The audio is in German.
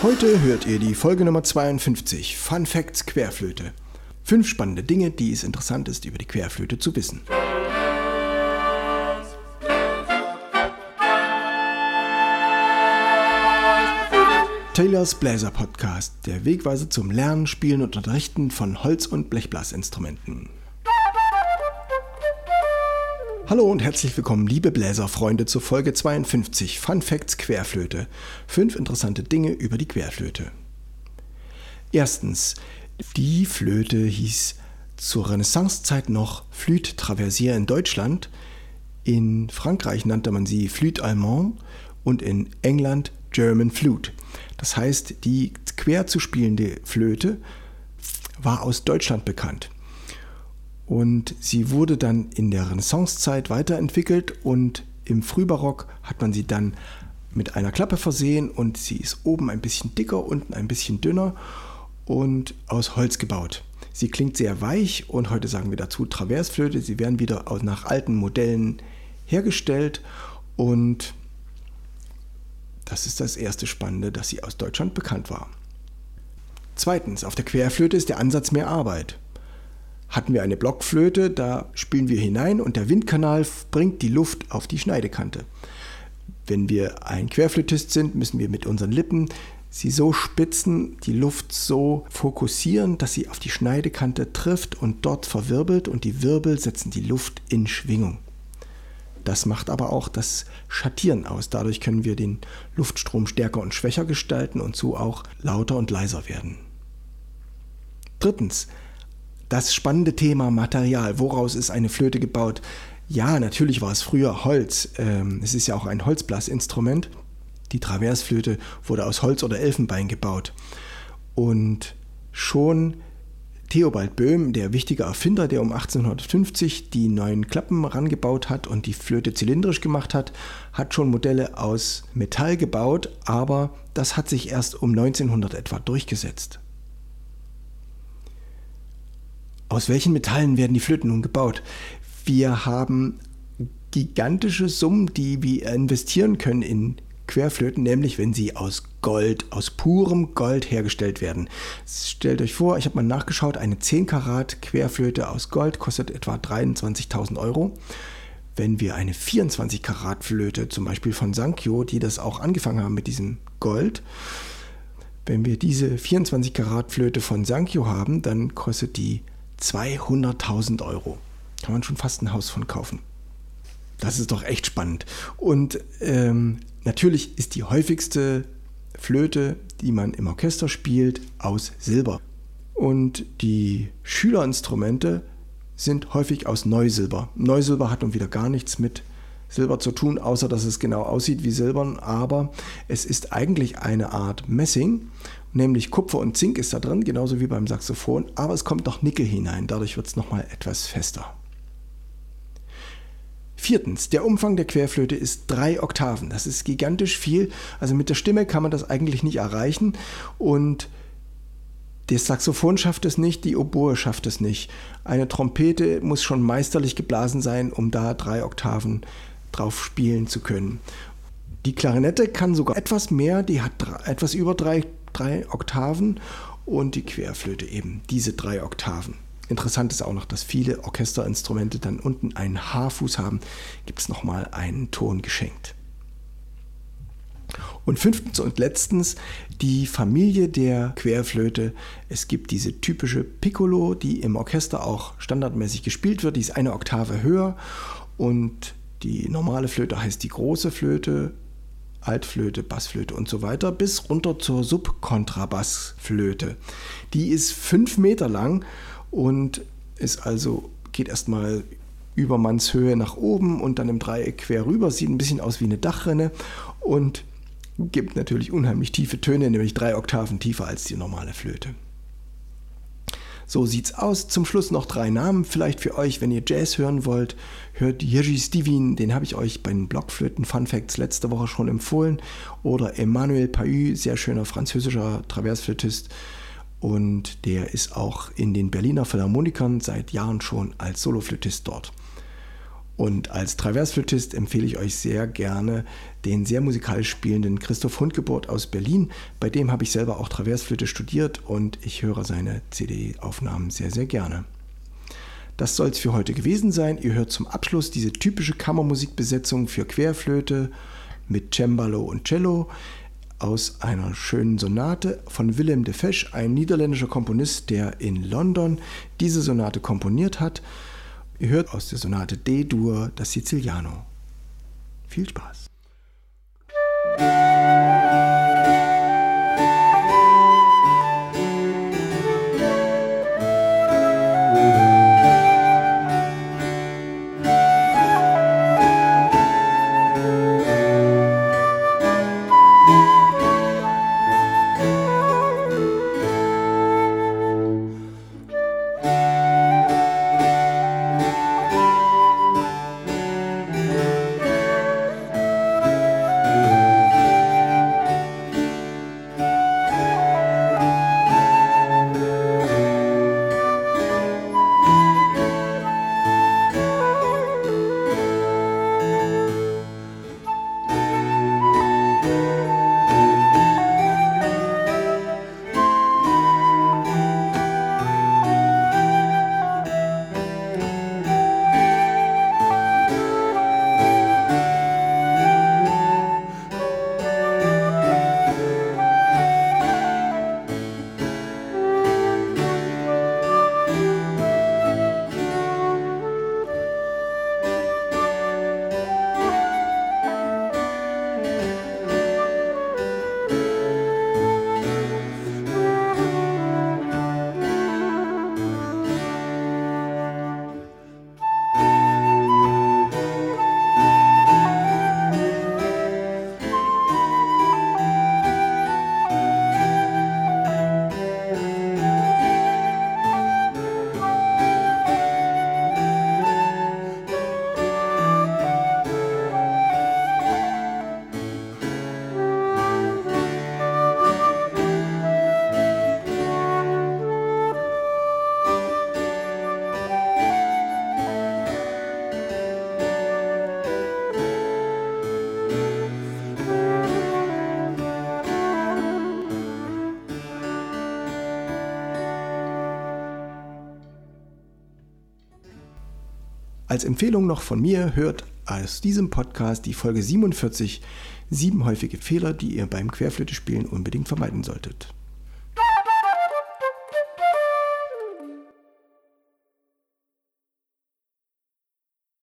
Heute hört ihr die Folge Nummer 52, Fun Facts Querflöte. Fünf spannende Dinge, die es interessant ist, über die Querflöte zu wissen. Taylors Bläser Podcast, der Wegweise zum Lernen, Spielen und Unterrichten von Holz- und Blechblasinstrumenten. Hallo und herzlich willkommen, liebe Bläserfreunde, zur Folge 52 Fun Facts Querflöte. Fünf interessante Dinge über die Querflöte. Erstens, die Flöte hieß zur Renaissancezeit noch Flûte Traversière in Deutschland. In Frankreich nannte man sie Flûte Allemand und in England German Flute. Das heißt, die quer zu spielende Flöte war aus Deutschland bekannt. Und sie wurde dann in der Renaissancezeit weiterentwickelt und im Frühbarock hat man sie dann mit einer Klappe versehen und sie ist oben ein bisschen dicker, unten ein bisschen dünner und aus Holz gebaut. Sie klingt sehr weich und heute sagen wir dazu Traversflöte. Sie werden wieder nach alten Modellen hergestellt und das ist das erste Spannende, dass sie aus Deutschland bekannt war. Zweitens, auf der Querflöte ist der Ansatz mehr Arbeit. Hatten wir eine Blockflöte, da spielen wir hinein und der Windkanal bringt die Luft auf die Schneidekante. Wenn wir ein Querflötist sind, müssen wir mit unseren Lippen sie so spitzen, die Luft so fokussieren, dass sie auf die Schneidekante trifft und dort verwirbelt und die Wirbel setzen die Luft in Schwingung. Das macht aber auch das Schattieren aus. Dadurch können wir den Luftstrom stärker und schwächer gestalten und so auch lauter und leiser werden. Drittens, das spannende Thema Material. Woraus ist eine Flöte gebaut? Ja, natürlich war es früher Holz. Ähm, es ist ja auch ein Holzblasinstrument. Die Traversflöte wurde aus Holz oder Elfenbein gebaut. Und schon Theobald Böhm, der wichtige Erfinder, der um 1850 die neuen Klappen rangebaut hat und die Flöte zylindrisch gemacht hat, hat schon Modelle aus Metall gebaut, aber das hat sich erst um 1900 etwa durchgesetzt. Aus welchen Metallen werden die Flöten nun gebaut? Wir haben gigantische Summen, die wir investieren können in Querflöten, nämlich wenn sie aus Gold, aus purem Gold hergestellt werden. Stellt euch vor, ich habe mal nachgeschaut, eine 10 Karat Querflöte aus Gold kostet etwa 23.000 Euro. Wenn wir eine 24 Karat Flöte, zum Beispiel von Sankyo, die das auch angefangen haben mit diesem Gold, wenn wir diese 24 Karat Flöte von Sankyo haben, dann kostet die 200.000 Euro. Kann man schon fast ein Haus von kaufen. Das ist doch echt spannend. Und ähm, natürlich ist die häufigste Flöte, die man im Orchester spielt, aus Silber. Und die Schülerinstrumente sind häufig aus Neusilber. Neusilber hat nun wieder gar nichts mit Silber zu tun, außer dass es genau aussieht wie Silbern, aber es ist eigentlich eine Art Messing nämlich Kupfer und Zink ist da drin, genauso wie beim Saxophon, aber es kommt noch Nickel hinein, dadurch wird es nochmal etwas fester. Viertens, der Umfang der Querflöte ist drei Oktaven. Das ist gigantisch viel. Also mit der Stimme kann man das eigentlich nicht erreichen. Und das Saxophon schafft es nicht, die Oboe schafft es nicht. Eine Trompete muss schon meisterlich geblasen sein, um da drei Oktaven drauf spielen zu können. Die Klarinette kann sogar etwas mehr, die hat etwas über drei drei Oktaven und die Querflöte eben diese drei Oktaven. Interessant ist auch noch, dass viele Orchesterinstrumente dann unten einen Haarfuß haben, gibt es nochmal einen Ton geschenkt. Und fünftens und letztens die Familie der Querflöte. Es gibt diese typische Piccolo, die im Orchester auch standardmäßig gespielt wird. Die ist eine Oktave höher und die normale Flöte heißt die große Flöte. Altflöte, Bassflöte und so weiter, bis runter zur Subkontrabassflöte. Die ist fünf Meter lang und ist also, geht erstmal über Mannshöhe nach oben und dann im Dreieck quer rüber, sieht ein bisschen aus wie eine Dachrinne und gibt natürlich unheimlich tiefe Töne, nämlich drei Oktaven tiefer als die normale Flöte. So sieht's aus. Zum Schluss noch drei Namen. Vielleicht für euch, wenn ihr Jazz hören wollt, hört Jiří Stivin, den habe ich euch bei den Blockflöten Fun Facts letzte Woche schon empfohlen. Oder Emmanuel Pahü, sehr schöner französischer Traversflötist. Und der ist auch in den Berliner Philharmonikern seit Jahren schon als Soloflötist dort. Und als Traversflötist empfehle ich euch sehr gerne den sehr musikalisch spielenden Christoph Hundgeburt aus Berlin. Bei dem habe ich selber auch Traversflöte studiert und ich höre seine CD-Aufnahmen sehr, sehr gerne. Das soll es für heute gewesen sein. Ihr hört zum Abschluss diese typische Kammermusikbesetzung für Querflöte mit Cembalo und Cello aus einer schönen Sonate von Willem de Fesch, ein niederländischer Komponist, der in London diese Sonate komponiert hat. Ihr hört aus der Sonate D-Dur das Siciliano. Viel Spaß! Als Empfehlung noch von mir, hört aus diesem Podcast die Folge 47, sieben häufige Fehler, die ihr beim Querflöte spielen unbedingt vermeiden solltet.